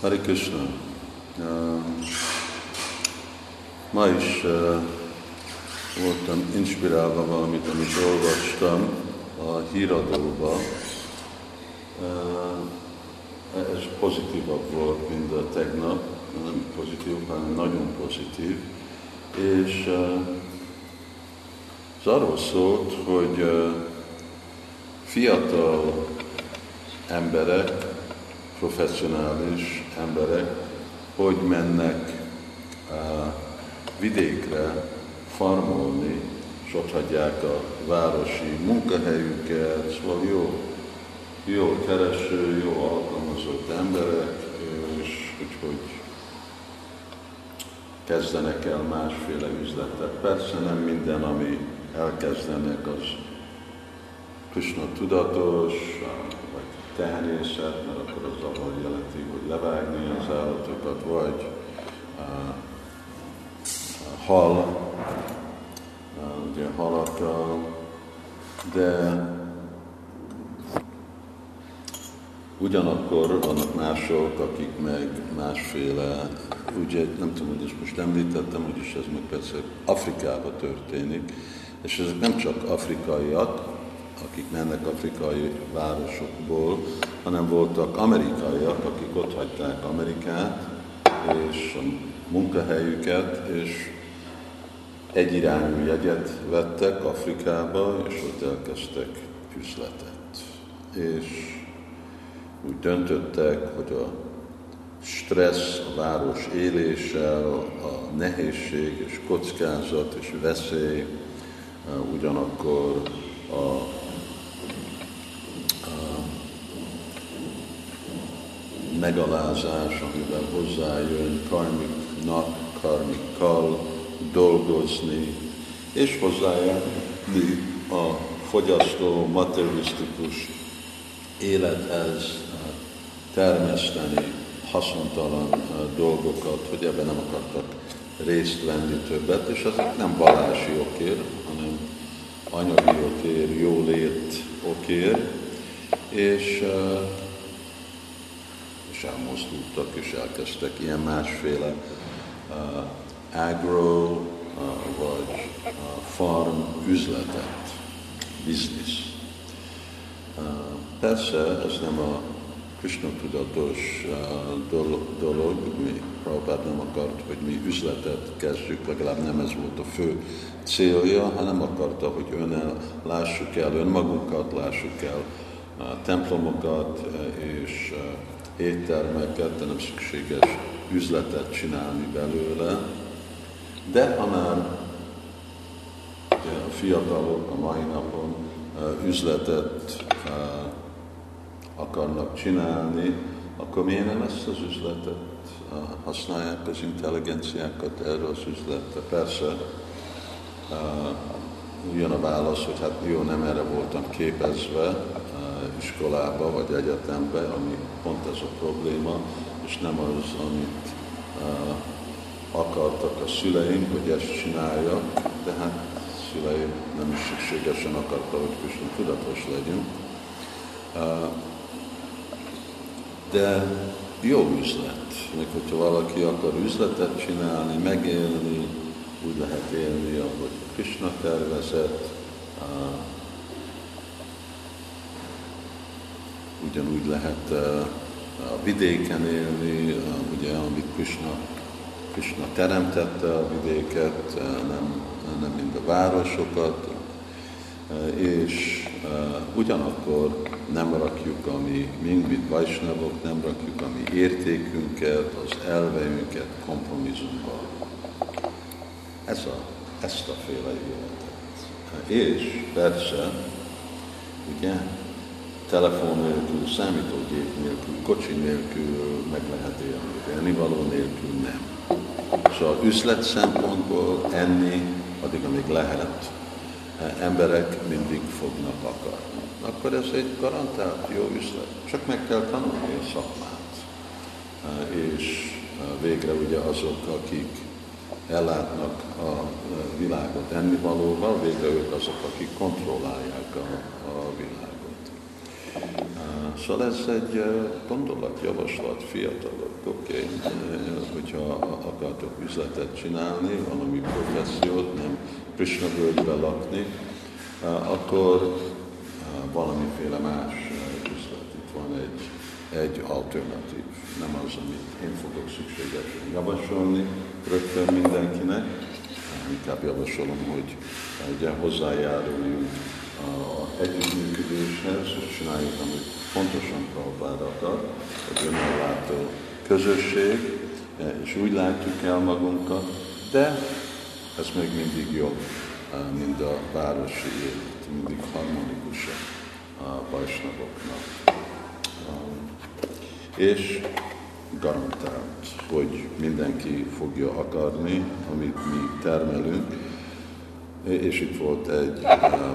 Hare Krishna. Uh, Ma is uh, voltam inspirálva valamit, amit olvastam a híradóba. Uh, ez pozitívabb volt, mint a tegnap, nem pozitív, hanem nagyon pozitív. És uh, ez arról szólt, hogy fiatal emberek, professzionális emberek, hogy mennek vidékre farmolni, és ott hagyják a városi munkahelyüket, szóval jó, jó kereső, jó alkalmazott emberek, és úgyhogy kezdenek el másféle üzletet. Persze nem minden, ami elkezdenek, az Krishna tudatos, vagy tehenészet, mert akkor az abban jelenti, hogy levágni az állatokat, vagy uh, hal, uh, ugye halakkal, de ugyanakkor vannak mások, akik meg másféle, ugye nem tudom, hogy ezt most említettem, úgyis ez meg persze Afrikában történik, és ezek nem csak afrikaiak, akik mennek afrikai városokból, hanem voltak amerikaiak, akik ott hagyták Amerikát, és a munkahelyüket, és egyirányú jegyet vettek Afrikába, és ott elkezdtek üzletet. És úgy döntöttek, hogy a stressz, a város élése, a nehézség és kockázat és veszély ugyanakkor a megalázás, amivel hozzájön karmiknak, karmikkal dolgozni, és hozzájárni a fogyasztó materialisztikus élethez termeszteni haszontalan dolgokat, hogy ebben nem akartak részt venni többet, és ezek nem vallási okér, hanem anyagi okér, jólét okér, és és elmozdultak, és elkezdtek ilyen másféle uh, agro uh, vagy uh, farm üzletet, biznisz. Uh, persze ez nem a Krishna tudatos uh, dolog, mi Prabhupád nem akart, hogy mi üzletet kezdjük, legalább nem ez volt a fő célja, hanem akarta, hogy ön lássuk el, önmagunkat lássuk el, a templomokat és éttermeket, de nem szükséges üzletet csinálni belőle. De ha már a fiatalok a mai napon üzletet akarnak csinálni, akkor miért nem ezt az üzletet használják az intelligenciákat erre az üzletre? Persze, jön a válasz, hogy hát jó, nem erre voltam képezve, iskolába vagy egyetembe, ami pont ez a probléma, és nem az, amit uh, akartak a szüleim, hogy ezt csinálja, de hát szüleim nem is szükségesen akarta, hogy Krishna tudatos legyünk. Uh, de jó üzlet, még hogyha valaki akar üzletet csinálni, megélni, úgy lehet élni, ahogy Krishna tervezett, uh, ugyanúgy lehet a vidéken élni, ugye, amit Krishna, Krishna teremtette a vidéket, nem, nem mind a városokat, és ugyanakkor nem rakjuk a mi, mind, mint vajsnavok, nem rakjuk a mi értékünket, az elveünket kompromisszumba. Ez a, ezt a féle életet. És persze, ugye, telefon nélkül, számítógép nélkül, kocsi nélkül meg lehet élni, ennivaló nélkül nem. Szóval üzlet szempontból enni, addig, amíg lehet, emberek mindig fognak akarni. Akkor ez egy garantált jó üzlet. Csak meg kell tanulni a szakmát. És végre ugye azok, akik ellátnak a világot ennivalóval, végre ők azok, akik kontrollálják a, a világot. Szóval ez egy gondolat, javaslat, fiatalok, oké, okay. hogyha akartok üzletet csinálni, valami professziót, nem Krishna völgybe lakni, akkor valamiféle más üzlet. Itt van egy, egy alternatív, nem az, amit én fogok szükségesen javasolni rögtön mindenkinek, inkább javasolom, hogy ugye hozzájáruljunk a együttműködéshez, és csináljuk, amit pontosan Prabhupád akar, egy önellátó közösség, és úgy látjuk el magunkat, de ez még mindig jobb, mint a városi élet, mindig harmonikusabb a bajsnagoknak. És garantált, hogy mindenki fogja akarni, amit mi termelünk, és itt volt egy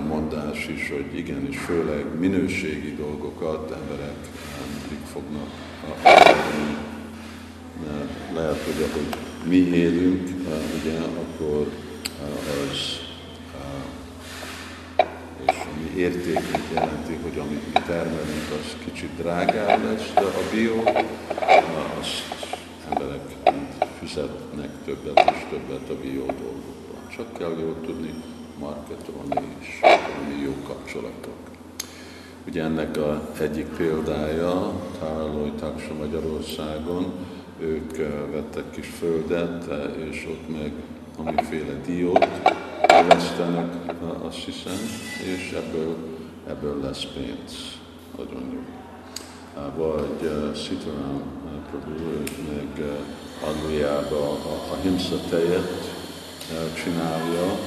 mondás is, hogy igenis, főleg minőségi dolgokat emberek mindig fognak akarni. Lehet, hogy ahogy mi élünk, ugye, akkor az és ami értékét jelenti, hogy amit mi termelünk, az kicsit drágább lesz, de a bio, azt emberek fizetnek többet és többet a bio dolgokban. Csak kell jól tudni marketolni és valami jó kapcsolatok. Ugye ennek a egyik példája, Tárolói Taksa Magyarországon, ők vettek kis földet, és ott meg amiféle diót élesztenek, azt hiszem, és ebből, ebből lesz pénz. Nagyon jó. Vagy uh, Sitaram Prabhu, meg Angliába a, a himsa tejet csinálja,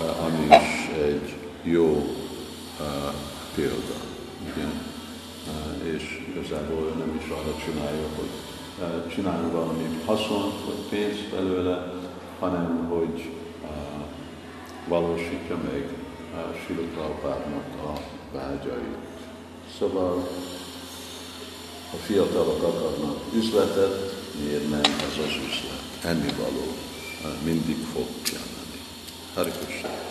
uh, ami is egy jó uh, példa. Igen. Uh, és igazából nem is arra csinálja, hogy csinálja valami haszont, vagy pénzt belőle, hanem hogy valósítja meg Silaprabhupádnak a vágyait. Szóval a fiatalok akarnak üzletet, miért nem ez az üzlet? Ennivaló mindig fog. Hari Krishna.